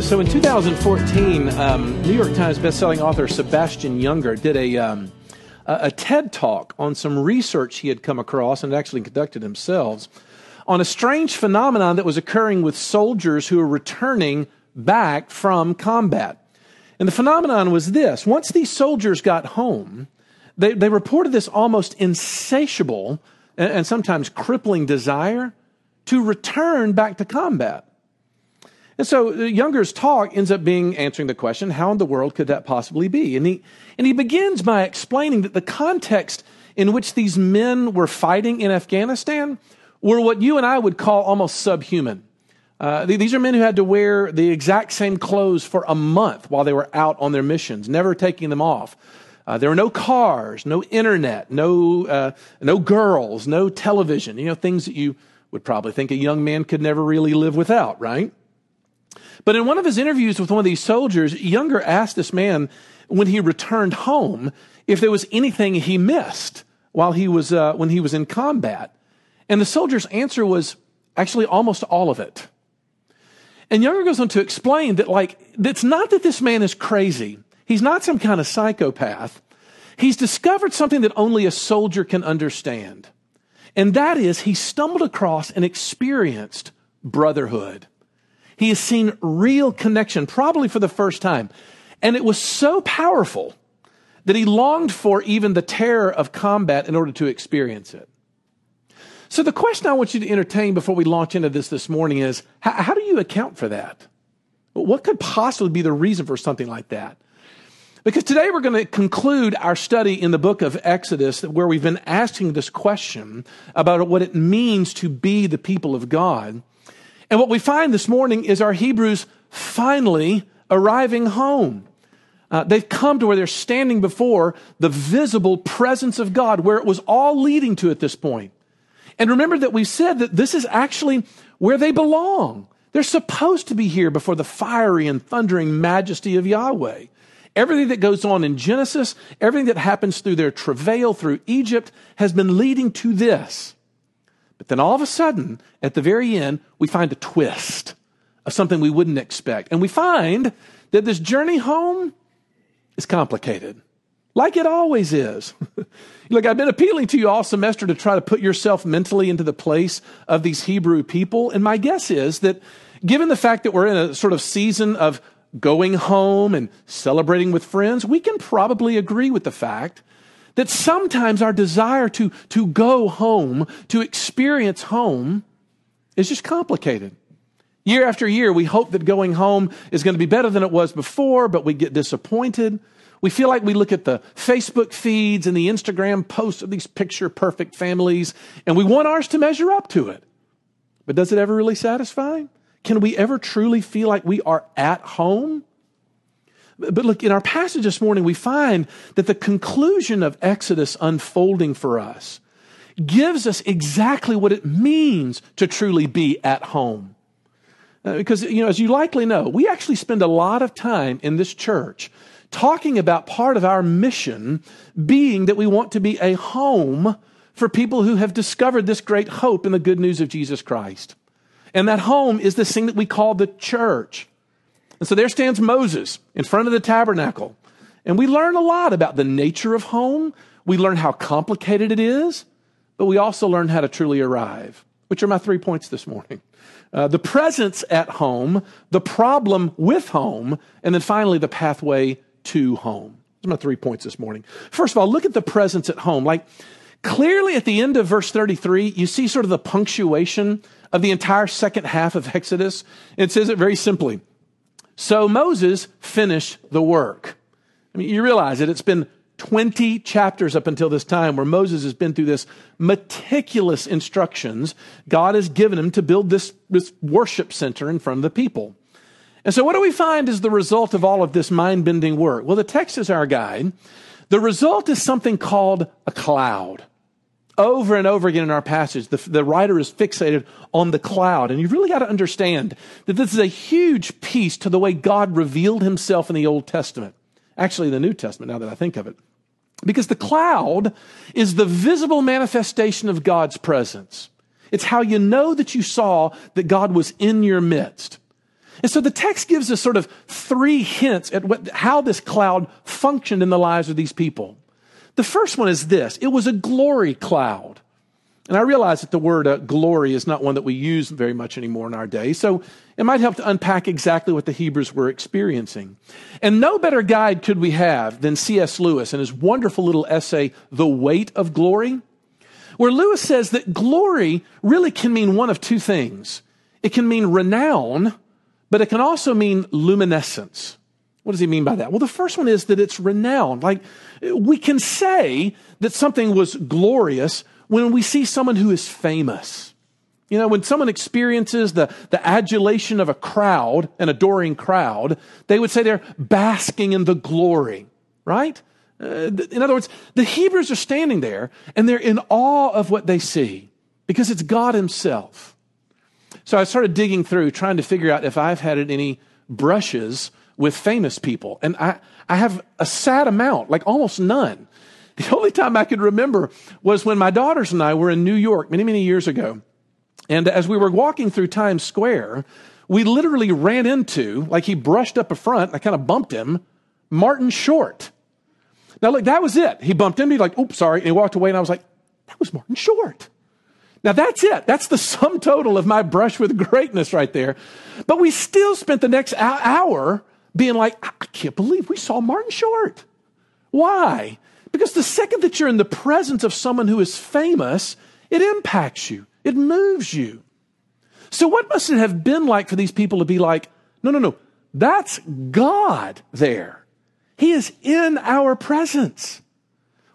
So in 2014, um, New York Times bestselling author Sebastian Junger did a, um, a, TED talk on some research he had come across and actually conducted himself on a strange phenomenon that was occurring with soldiers who were returning back from combat. And the phenomenon was this once these soldiers got home, they, they reported this almost insatiable and, and sometimes crippling desire to return back to combat. And so Junger's talk ends up being answering the question, how in the world could that possibly be? And he, and he begins by explaining that the context in which these men were fighting in Afghanistan were what you and I would call almost subhuman. Uh, these are men who had to wear the exact same clothes for a month while they were out on their missions, never taking them off. Uh, there were no cars, no internet, no, uh, no girls, no television, you know, things that you would probably think a young man could never really live without, right? But in one of his interviews with one of these soldiers, Junger asked this man when he returned home if there was anything he missed while he was, uh, when he was in combat. And the soldier's answer was actually almost all of it. And Junger goes on to explain that, like, it's not that this man is crazy. He's not some kind of psychopath. He's discovered something that only a soldier can understand. And that is, he stumbled across and experienced brotherhood. He has seen real connection, probably for the first time. And it was so powerful that he longed for even the terror of combat in order to experience it. So the question I want you to entertain before we launch into this this morning is, how, do you account for that? What could possibly be the reason for something like that? Because today we're going to conclude our study in the book of Exodus where we've been asking this question about what it means to be the people of God. And what we find this morning is our Hebrews finally arriving home. Uh, they've come to where they're standing before the visible presence of God, where it was all leading to at this point. And remember that we said that this is actually where they belong. They're supposed to be here before the fiery and thundering majesty of Yahweh. Everything that goes on in Genesis, everything that happens through their travail through Egypt has been leading to this. But then all of a sudden, at the very end, we find a twist of something we wouldn't expect. And we find that this journey home is complicated, like it always is. Look, I've been appealing to you all semester to try to put yourself mentally into the place of these Hebrew people. And my guess is that given the fact that we're in a sort of season of going home and celebrating with friends, we can probably agree with the fact that sometimes our desire to, to go home, to experience home, is just complicated. Year after year, we hope that going home is going to be better than it was before, but we get disappointed. We feel like we look at the Facebook feeds and the Instagram posts of these picture perfect families, and we want ours to measure up to it. But does it ever really satisfy? Can we ever truly feel like we are at home? But look, in our passage this morning, we find that the conclusion of Exodus unfolding for us gives us exactly what it means to truly be at home. Uh, because, you know, as you likely know, we actually spend a lot of time in this church talking about part of our mission being that we want to be a home for people who have discovered this great hope in the good news of Jesus Christ. And that home is this thing that we call the church. And so there stands Moses in front of the tabernacle. And we learn a lot about the nature of home. We learn how complicated it is, but we also learn how to truly arrive, which are my three points this morning. Uh, the presence at home, the problem with home, and then finally the pathway to home. Those are my three points this morning. First of all, look at the presence at home. Like clearly at the end of verse 33, you see sort of the punctuation of the entire second half of Exodus. It says it very simply. So Moses finished the work. I mean, you realize it. It's been 20 chapters up until this time where Moses has been through this meticulous instructions God has given him to build this, this worship center in front of the people. And so what do we find as the result of all of this mind bending work? Well, the text is our guide. The result is something called a cloud over and over again in our passage, the, the writer is fixated on the cloud. And you've really got to understand that this is a huge piece to the way God revealed himself in the Old Testament. Actually, the New Testament, now that I think of it. Because the cloud is the visible manifestation of God's presence. It's how you know that you saw that God was in your midst. And so the text gives us sort of three hints at what, how this cloud functioned in the lives of these people. The first one is this it was a glory cloud. And I realize that the word uh, glory is not one that we use very much anymore in our day. So it might help to unpack exactly what the Hebrews were experiencing. And no better guide could we have than C.S. Lewis and his wonderful little essay, The Weight of Glory, where Lewis says that glory really can mean one of two things. It can mean renown, but it can also mean luminescence. What does he mean by that? Well, the first one is that it's renowned. Like we can say that something was glorious when we see someone who is famous. You know, when someone experiences the, the adulation of a crowd, an adoring crowd, they would say they're basking in the glory, right? Uh, in other words, the Hebrews are standing there and they're in awe of what they see because it's God Himself. So I started digging through trying to figure out if I've had any brushes with famous people. And I, I have a sad amount, like almost none. The only time I could remember was when my daughters and I were in New York many, many years ago. And as we were walking through Times Square, we literally ran into, like he brushed up a front, and I kind of bumped him, Martin Short. Now, look, that was it. He bumped into me, like, oops, sorry. And he walked away, and I was like, that was Martin Short. Now, that's it. That's the sum total of my brush with greatness right there. But we still spent the next hour being like, I can't believe we saw Martin Short. Why? Because the second that you're in the presence of someone who is famous, it impacts you, it moves you. So, what must it have been like for these people to be like, no, no, no, that's God there? He is in our presence.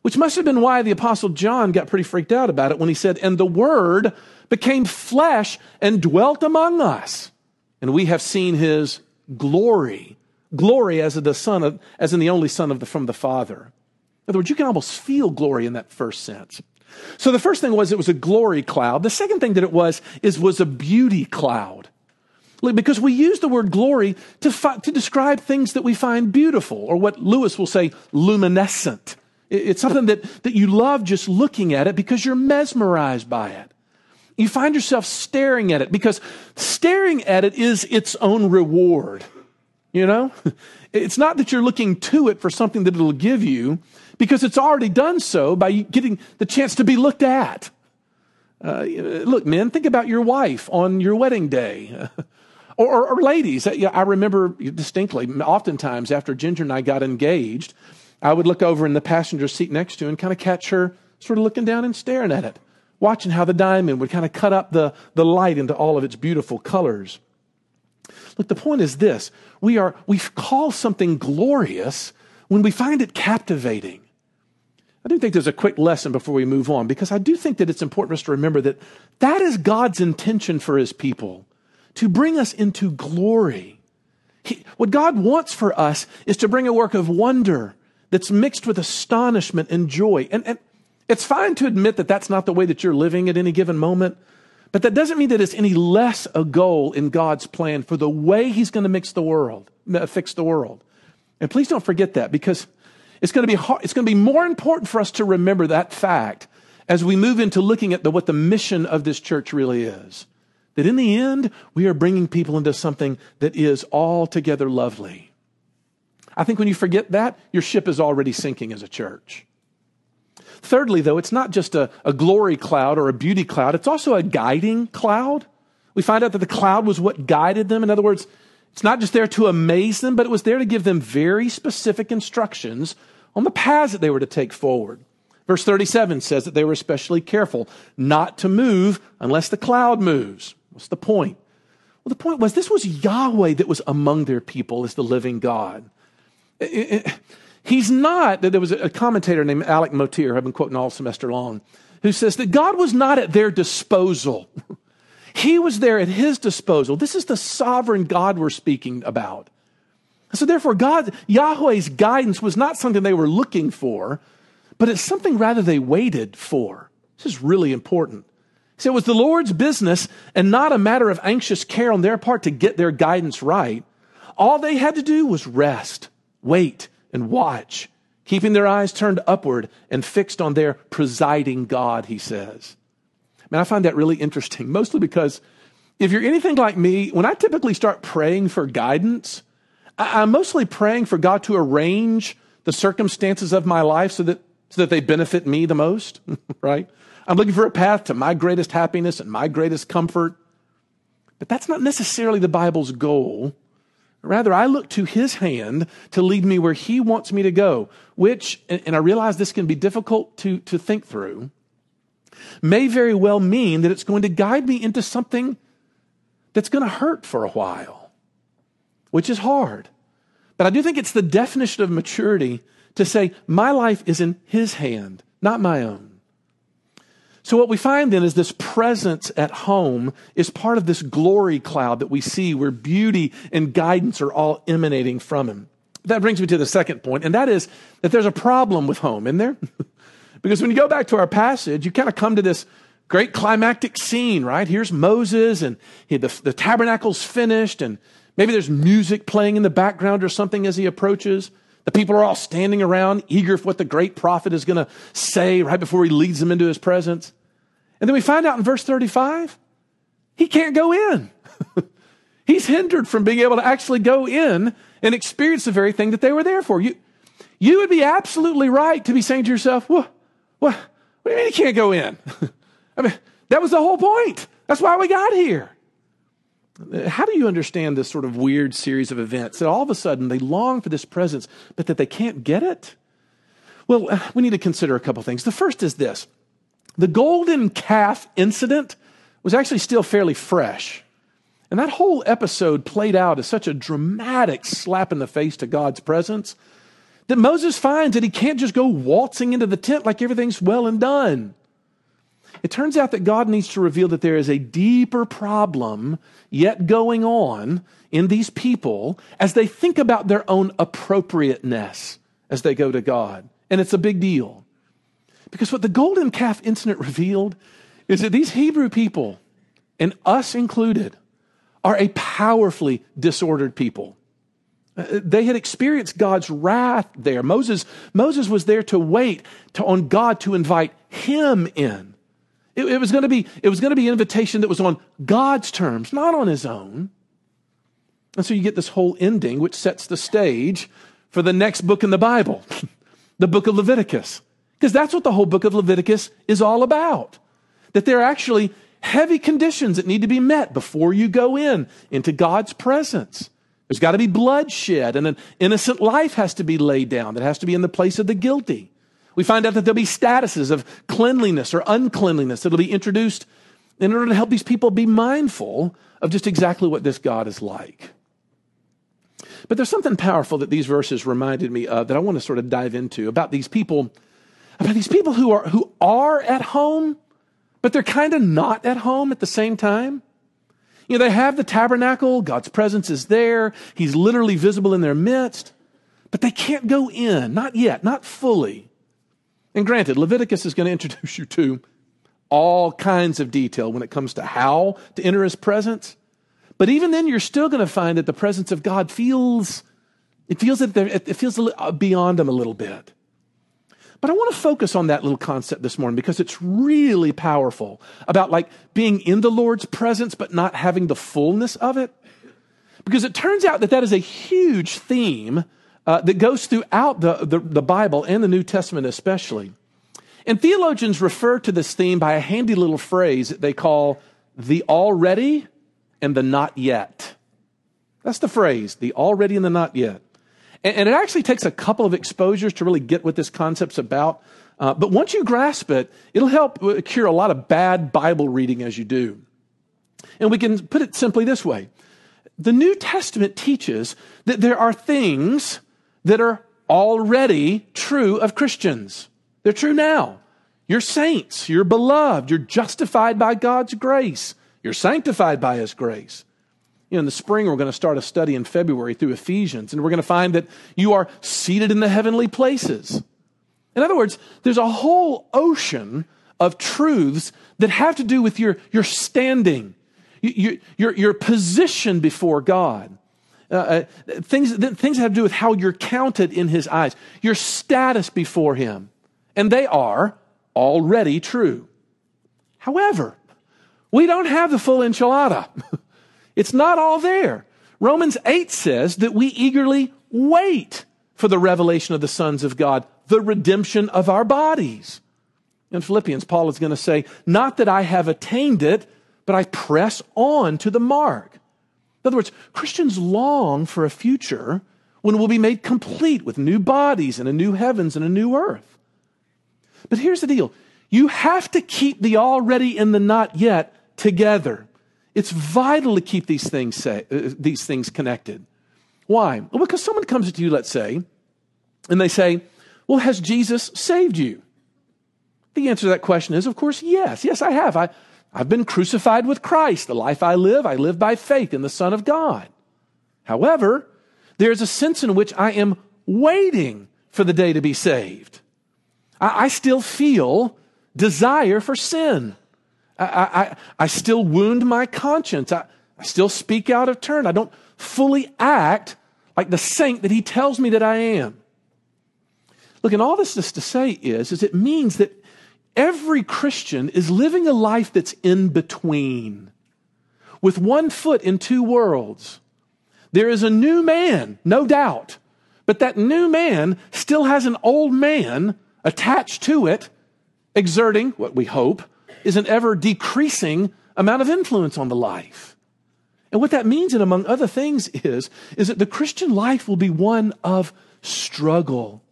Which must have been why the Apostle John got pretty freaked out about it when he said, And the Word became flesh and dwelt among us. And we have seen his glory. Glory as the son of, as in the only son of the, from the Father. In other words, you can almost feel glory in that first sense. So the first thing was it was a glory cloud. The second thing that it was is was a beauty cloud. Because we use the word glory to, fi- to describe things that we find beautiful, or what Lewis will say, luminescent. It's something that, that you love just looking at it because you're mesmerized by it. You find yourself staring at it because staring at it is its own reward. You know? It's not that you're looking to it for something that it'll give you because it's already done so by getting the chance to be looked at. Uh, look, men, think about your wife on your wedding day. or, or, or, ladies, I remember distinctly, oftentimes after Ginger and I got engaged, I would look over in the passenger seat next to and kind of catch her sort of looking down and staring at it, watching how the diamond would kind of cut up the, the light into all of its beautiful colors. Look, the point is this we, are, we call something glorious when we find it captivating. I do think there's a quick lesson before we move on because I do think that it's important for us to remember that that is God's intention for his people to bring us into glory. He, what God wants for us is to bring a work of wonder that's mixed with astonishment and joy. And, and it's fine to admit that that's not the way that you're living at any given moment, but that doesn't mean that it's any less a goal in God's plan for the way He's going to mix the world, uh, fix the world. And please don't forget that because it's going to be hard, it's going to be more important for us to remember that fact as we move into looking at the, what the mission of this church really is. That in the end, we are bringing people into something that is altogether lovely. I think when you forget that, your ship is already sinking as a church. Thirdly, though, it's not just a, a glory cloud or a beauty cloud, it's also a guiding cloud. We find out that the cloud was what guided them. In other words, it's not just there to amaze them, but it was there to give them very specific instructions on the paths that they were to take forward. Verse 37 says that they were especially careful not to move unless the cloud moves. What's the point? Well, the point was this was Yahweh that was among their people as the living God. He's not, that there was a commentator named Alec Motyer, I've been quoting all semester long, who says that God was not at their disposal. He was there at his disposal. This is the sovereign God we're speaking about. So therefore, God, Yahweh's guidance was not something they were looking for, but it's something rather they waited for. This is really important. So it was the Lord's business and not a matter of anxious care on their part to get their guidance right. All they had to do was rest, wait, and watch, keeping their eyes turned upward and fixed on their presiding God, he says. Man, I find that really interesting, mostly because if you're anything like me, when I typically start praying for guidance, I'm mostly praying for God to arrange the circumstances of my life so that, so that they benefit me the most, right? I'm looking for a path to my greatest happiness and my greatest comfort. But that's not necessarily the Bible's goal. Rather, I look to his hand to lead me where he wants me to go, which, and I realize this can be difficult to, to think through, may very well mean that it's going to guide me into something that's going to hurt for a while, which is hard. But I do think it's the definition of maturity to say, my life is in his hand, not my own. So, what we find then is this presence at home is part of this glory cloud that we see where beauty and guidance are all emanating from him. That brings me to the second point, and that is that there's a problem with home, isn't there? because when you go back to our passage, you kind of come to this great climactic scene, right? Here's Moses, and he, the, the tabernacle's finished, and maybe there's music playing in the background or something as he approaches. The people are all standing around, eager for what the great prophet is going to say right before he leads them into his presence. And then we find out in verse 35, he can't go in. He's hindered from being able to actually go in and experience the very thing that they were there for. You, you would be absolutely right to be saying to yourself, what, what, what do you mean he can't go in? I mean, that was the whole point. That's why we got here. How do you understand this sort of weird series of events that all of a sudden they long for this presence, but that they can't get it? Well, uh, we need to consider a couple things. The first is this the golden calf incident was actually still fairly fresh. And that whole episode played out as such a dramatic slap in the face to God's presence that Moses finds that he can't just go waltzing into the tent like everything's well and done. It turns out that God needs to reveal that there is a deeper problem yet going on in these people as they think about their own appropriateness as they go to God. And it's a big deal. Because what the golden calf incident revealed is that these Hebrew people, and us included, are a powerfully disordered people. Uh, they had experienced God's wrath there. Moses, Moses was there to wait to, on God to invite him in. It, it was going to be, it was going to be an invitation that was on God's terms, not on his own. And so you get this whole ending, which sets the stage for the next book in the Bible, the book of Leviticus. Because that's what the whole book of Leviticus is all about. That there are actually heavy conditions that need to be met before you go in into God's presence. There's got to be bloodshed, and an innocent life has to be laid down that has to be in the place of the guilty. We find out that there'll be statuses of cleanliness or uncleanliness that'll be introduced in order to help these people be mindful of just exactly what this God is like. But there's something powerful that these verses reminded me of that I want to sort of dive into about these people about these people who are, who are at home, but they're kind of not at home at the same time. You know, they have the tabernacle, God's presence is there, He's literally visible in their midst, but they can't go in, not yet, not fully. And granted, Leviticus is going to introduce you to all kinds of detail when it comes to how to enter His presence. But even then, you're still going to find that the presence of God feels, it feels that it feels uh, beyond them a little bit. But I want to focus on that little concept this morning because it's really powerful about like being in the Lord's presence but not having the fullness of it. Because it turns out that that is a huge theme uh, that goes throughout the, the, the Bible and the New Testament especially. And theologians refer to this theme by a handy little phrase that they call the already and the not yet. That's the phrase, the already and the not yet. And, and it actually takes a couple of exposures to really get what this concept's about. Uh, but once you grasp it, it'll help uh, cure a lot of bad Bible reading as you do. And we can put it simply this way the New Testament teaches that there are things that are already true of Christians. They're true now. You're saints, you're beloved, you're justified by God's grace, you're sanctified by His grace. You know, in the spring, we're going to start a study in February through Ephesians, and we're going to find that you are seated in the heavenly places. In other words, there's a whole ocean of truths that have to do with your, your standing, your, your, your position before God. Uh, uh, things, things that have to do with how you're counted in His eyes, your status before Him. And they are already true. However, We don't have the full enchilada. it's not all there. Romans 8 says that we eagerly wait for the revelation of the sons of God, the redemption of our bodies. In Philippians, Paul is going to say, Not that I have attained it, but I press on to the mark. In other words, Christians long for a future when we'll be made complete with new bodies and a new heavens and a new earth. But here's the deal you have to keep the already and the not yet together. It's vital to keep these things, say, uh, these things connected. Why? Well, because someone comes to you, let's say, and they say, Well, has Jesus saved you? The answer to that question is, of course, yes. Yes, I have. I, I've been crucified with Christ. The life I live, I live by faith in the Son of God. However, there's a sense in which I am waiting for the day to be saved. I, I still feel desire for sin. I, I, I still wound my conscience. I, I still speak out of turn. I don't fully act like the saint that he tells me that I am. Look, and all this is to say is, is it means that every Christian is living a life that's in between, with one foot in two worlds. There is a new man, no doubt, but that new man still has an old man attached to it, exerting, what we hope, is an ever decreasing amount of influence on the life. And what that means, and among other things, is, is that the Christian life will be one of struggle.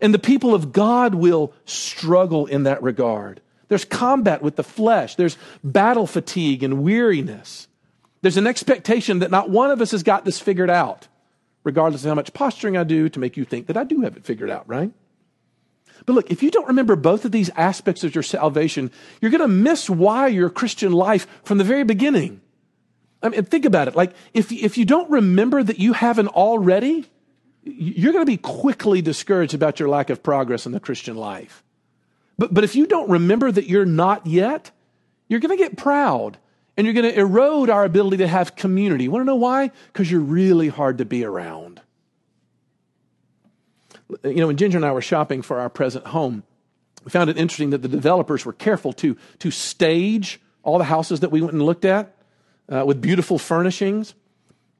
And the people of God will struggle in that regard. There's combat with the flesh, there's battle fatigue and weariness. There's an expectation that not one of us has got this figured out, regardless of how much posturing I do to make you think that I do have it figured out, right? But look, if you don't remember both of these aspects of your salvation, you're going to miss why your Christian life from the very beginning. I mean, think about it. Like, if, if you don't remember that you haven't already, you're going to be quickly discouraged about your lack of progress in the Christian life. But, but if you don't remember that you're not yet, you're going to get proud and you're going to erode our ability to have community. You want to know why? Because you're really hard to be around. You know, when Ginger and I were shopping for our present home, we found it interesting that the developers were careful to, to stage all the houses that we went and looked at uh, with beautiful furnishings.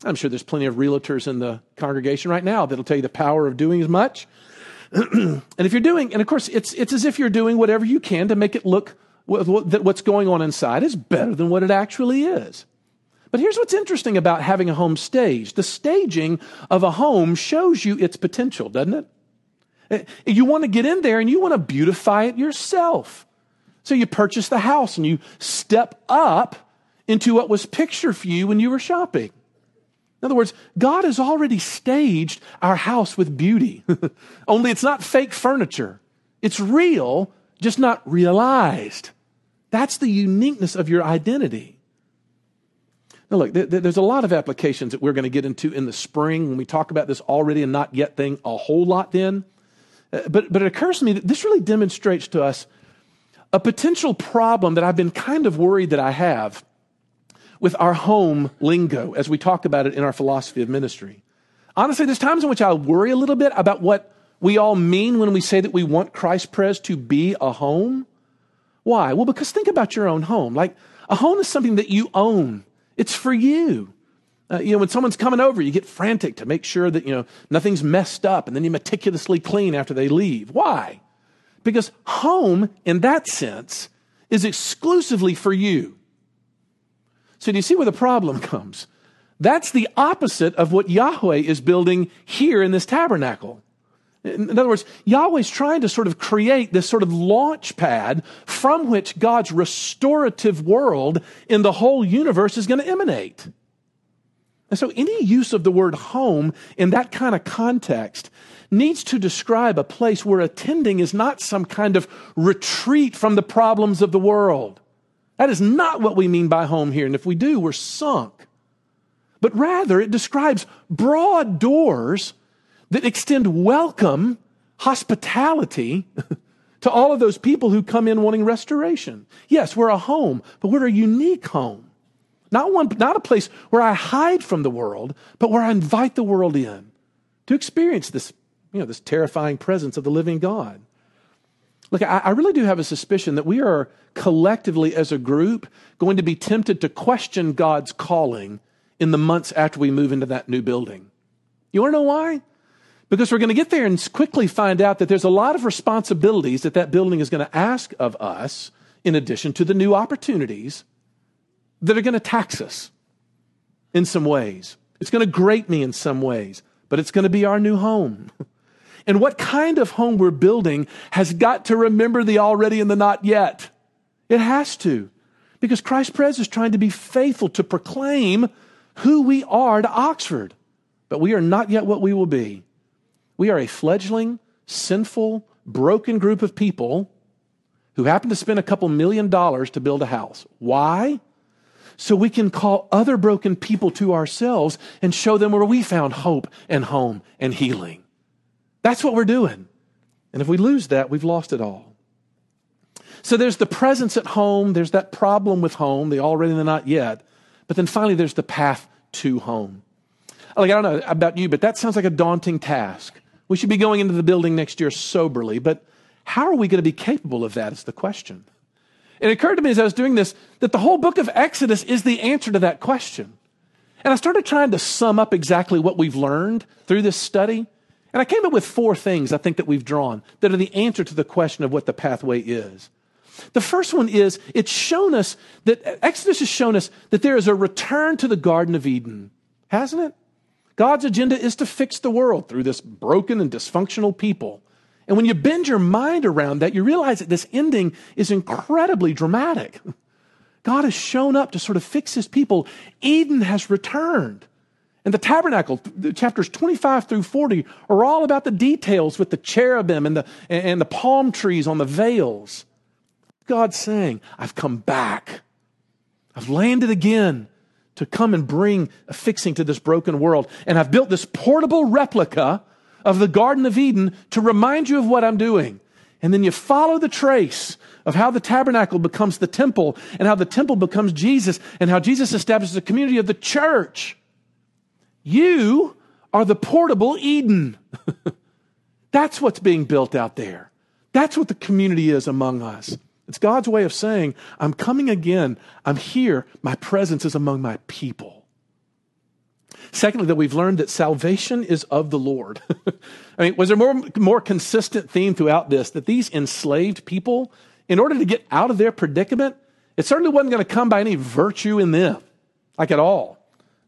I'm sure there's plenty of realtors in the congregation right now that'll tell you the power of doing as much. and if you're doing, and of course, it's, it's as if you're doing whatever you can to make it look that what's going on inside is better than what it actually is. But here's what's interesting about having a home staged. The staging of a home shows you its potential, doesn't it? Eh, you want to get in there and you want to beautify it yourself. So you purchase the house and you step up into what was picture for you when you were shopping. In other words, God has already staged our house with beauty. Only it's not fake furniture. It's real, just not realized. That's the uniqueness of your identity. Now, look, there's a lot of applications that we're going to get into in the spring when we talk about this already and not yet thing a whole lot then. Uh, but, but it occurs to me that this really demonstrates to us a potential problem that I've been kind of worried that I have with our home lingo as we talk about it in our philosophy of ministry. Honestly, there's times in which I worry a little bit about what we all mean when we say that we want Christ Pres to be a home. Why? Well, because think about your own home. Like a home is something that you own. It's for you. Uh, you know, when someone's coming over, you get frantic to make sure that, you know, nothing's messed up and then you meticulously clean after they leave. Why? Because home, in that sense, is exclusively for you. So do you see where the problem comes? That's the opposite of what Yahweh is building here in this tabernacle. In other words, Yahweh's trying to sort of create this sort of launch pad from which God's restorative world in the whole universe is going to emanate. And so any use of the word home in that kind of context needs to describe a place where attending is not some kind of retreat from the problems of the world. That is not what we mean by home here. And if we do, we're sunk. But rather, it describes broad doors that extend welcome, hospitality to all of those people who come in wanting restoration. Yes, we're a home, but we're a unique home. Not one, not a place where I hide from the world, but where I invite the world in to experience this, you know, this terrifying presence of the living God. Look, I, I really do have a suspicion that we are collectively as a group going to be tempted to question God's calling in the months after we move into that new building. You want to know why? Because we're going to get there and quickly find out that there's a lot of responsibilities that that building is going to ask of us, in addition to the new opportunities that are going to tax us in some ways. It's going to grate me in some ways, but it's going to be our new home. And what kind of home we're building has got to remember the already and the not yet. It has to. Because Christ Pres is trying to be faithful to proclaim who we are to Oxford. But we are not yet what we will be. We are a fledgling, sinful, broken group of people who happen to spend a couple million dollars to build a house. Why? So we can call other broken people to ourselves and show them where we found hope and home and healing. That's what we're doing. And if we lose that, we've lost it all. So there's the presence at home, there's that problem with home, the already and the not yet. But then finally, there's the path to home. Like, I don't know about you, but that sounds like a daunting task. We should be going into the building next year soberly, but how are we going to be capable of that is the question. It occurred to me as I was doing this that the whole book of Exodus is the answer to that question. And I started trying to sum up exactly what we've learned through this study. And I came up with four things I think that we've drawn that are the answer to the question of what the pathway is. The first one is it's shown us that Exodus has shown us that there is a return to the Garden of Eden, hasn't it? God's agenda is to fix the world through this broken and dysfunctional people. And when you bend your mind around that, you realize that this ending is incredibly dramatic. God has shown up to sort of fix his people. Eden has returned. And the tabernacle, chapters 25 through 40, are all about the details with the cherubim and the, and the palm trees on the veils. God's saying, I've come back. I've landed again to come and bring a fixing to this broken world. And I've built this portable replica of the Garden of Eden to remind you of what I'm doing. And then you follow the trace of how the tabernacle becomes the temple and how the temple becomes Jesus and how Jesus establishes a community of the church. You are the portable Eden. That's what's being built out there. That's what the community is among us. It's God's way of saying, I'm coming again. I'm here. My presence is among my people. Secondly, that we've learned that salvation is of the Lord. I mean, was there more, more consistent theme throughout this that these enslaved people, in order to get out of their predicament, it certainly wasn't going to come by any virtue in them, like at all.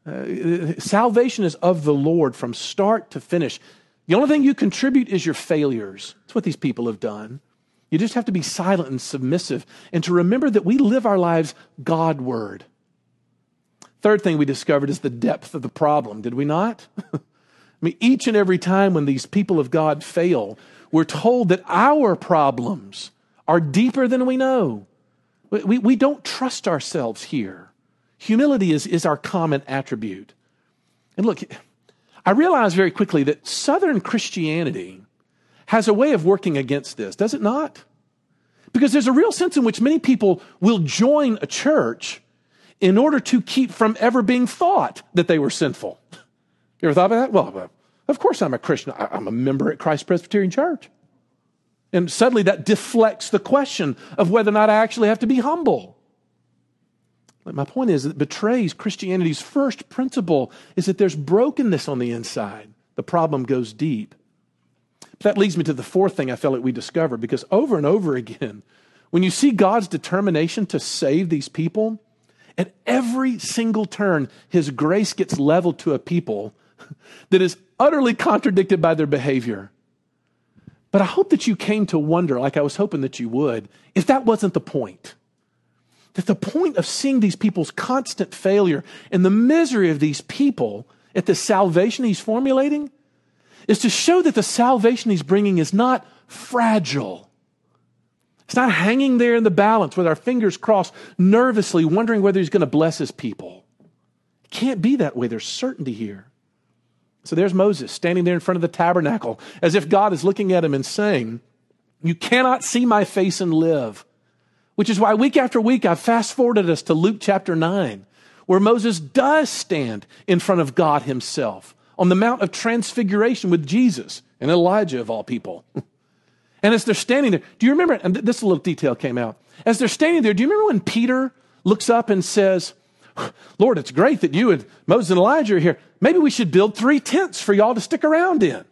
Uh, salvation is of the Lord from start to finish. The only thing you contribute is your failures. That's what these people have done. You just have to be silent and submissive and to remember that we live our lives Godward. Third thing we discovered is the depth of the problem, did we not? I mean, each and every time when these people of God fail, we're told that our problems are deeper than we know. We, we don't trust ourselves here. Humility is, is our common attribute. And look, I realized very quickly that Southern Christianity has a way of working against this, does it not? Because there's a real sense in which many people will join a church in order to keep from ever being thought that they were sinful. You ever thought about that? Well, of course I'm a Christian. I'm a member at Christ Presbyterian Church. And suddenly that deflects the question of whether or not I actually have to be humble. My point is, it betrays Christianity's first principle is that there's brokenness on the inside. The problem goes deep. But That leads me to the fourth thing I felt like we discovered because over and over again, when you see God's determination to save these people, at every single turn, his grace gets leveled to a people that is utterly contradicted by their behavior. But I hope that you came to wonder, like I was hoping that you would, if that wasn't the point. That the point of seeing these people's constant failure and the misery of these people at the salvation he's formulating is to show that the salvation he's bringing is not fragile. It's not hanging there in the balance with our fingers crossed, nervously wondering whether he's going to bless his people. It can't be that way. There's certainty here. So there's Moses standing there in front of the tabernacle as if God is looking at him and saying, You cannot see my face and live. Which is why week after week I've fast forwarded us to Luke chapter 9, where Moses does stand in front of God himself on the Mount of Transfiguration with Jesus and Elijah, of all people. And as they're standing there, do you remember? And this little detail came out. As they're standing there, do you remember when Peter looks up and says, Lord, it's great that you and Moses and Elijah are here. Maybe we should build three tents for y'all to stick around in. And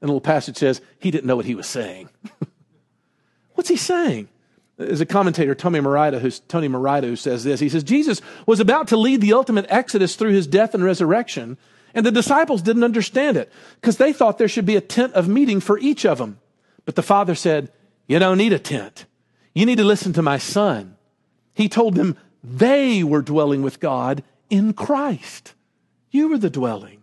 the little passage says he didn't know what he was saying. What's he saying? There's a commentator, Tony Merida, who's, Tony Merida, who says this. He says, Jesus was about to lead the ultimate exodus through his death and resurrection, and the disciples didn't understand it because they thought there should be a tent of meeting for each of them. But the Father said, You don't need a tent. You need to listen to my Son. He told them they were dwelling with God in Christ. You were the dwelling.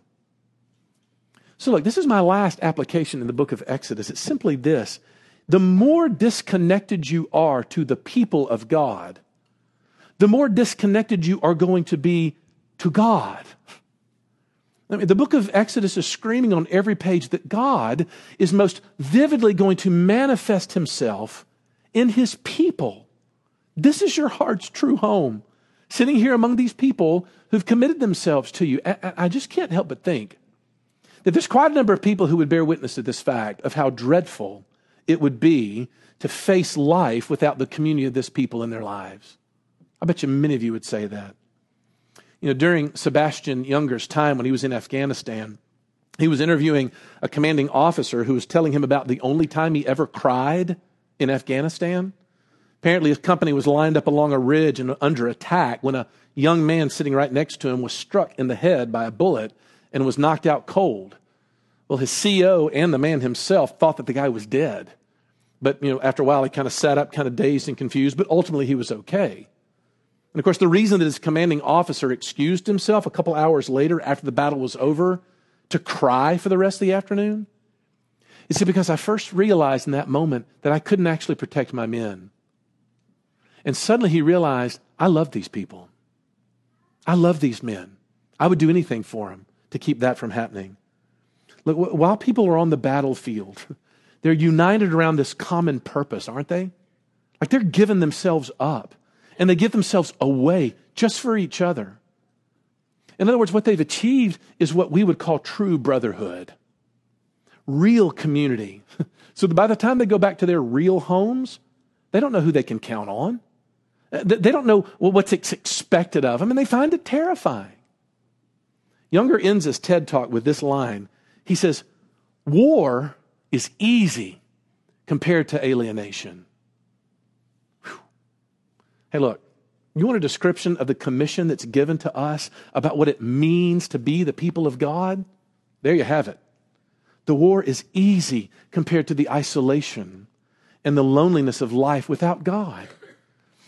So, look, this is my last application in the book of Exodus. It's simply this the more disconnected you are to the people of God, the more disconnected you are going to be to God. I mean, the book of Exodus is screaming on every page that God is most vividly going to manifest himself in his people. This is your heart's true home, sitting here among these people who've committed themselves to you. I just can't help but think that there's quite a number of people who would bear witness to this fact of how dreadful it would be to face life without the community of this people in their lives. I bet you many of you would say that. You know, during Sebastian Junger's time when he was in Afghanistan, he was interviewing a commanding officer who was telling him about the only time he ever cried in Afghanistan. Apparently, his company was lined up along a ridge and under attack when a young man sitting right next to him was struck in the head by a bullet and was knocked out cold. Well, his CO and the man himself thought that the guy was dead. But, you know, after a while, he kind of sat up, kind of dazed and confused, but ultimately he was okay. And of course, the reason that his commanding officer excused himself a couple hours later after the battle was over to cry for the rest of the afternoon is because I first realized in that moment that I couldn't actually protect my men. And suddenly he realized, I love these people. I love these men. I would do anything for them to keep that from happening. Look, while people are on the battlefield, they're united around this common purpose, aren't they? Like they're giving themselves up and they give themselves away just for each other. In other words, what they've achieved is what we would call true brotherhood, real community. so by the time they go back to their real homes, they don't know who they can count on. They don't know what's expected of them, and they find it terrifying. Junger ends his TED talk with this line he says, War is easy compared to alienation. Hey, look, you want a description of the commission that's given to us about what it means to be the people of God? There you have it. The war is easy compared to the isolation and the loneliness of life without God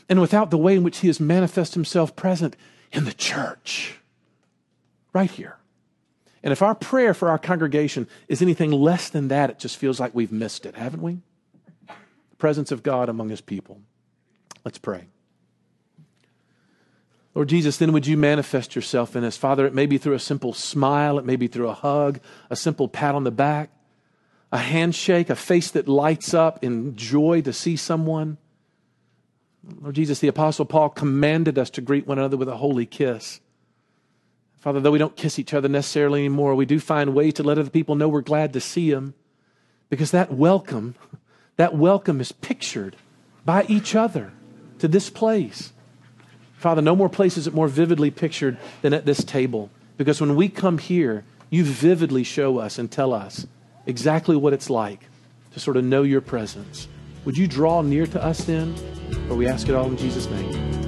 and without the way in which He has manifested Himself present in the church. Right here. And if our prayer for our congregation is anything less than that, it just feels like we've missed it, haven't we? The presence of God among his people. Let's pray. Lord Jesus, then would you manifest yourself in us? Father, it may be through a simple smile, it may be through a hug, a simple pat on the back, a handshake, a face that lights up in joy to see someone. Lord Jesus, the Apostle Paul commanded us to greet one another with a holy kiss. Father, though we don't kiss each other necessarily anymore, we do find ways to let other people know we're glad to see them because that welcome, that welcome is pictured by each other to this place. Father, no more places it more vividly pictured than at this table because when we come here, you vividly show us and tell us exactly what it's like to sort of know your presence. Would you draw near to us then? For we ask it all in Jesus' name.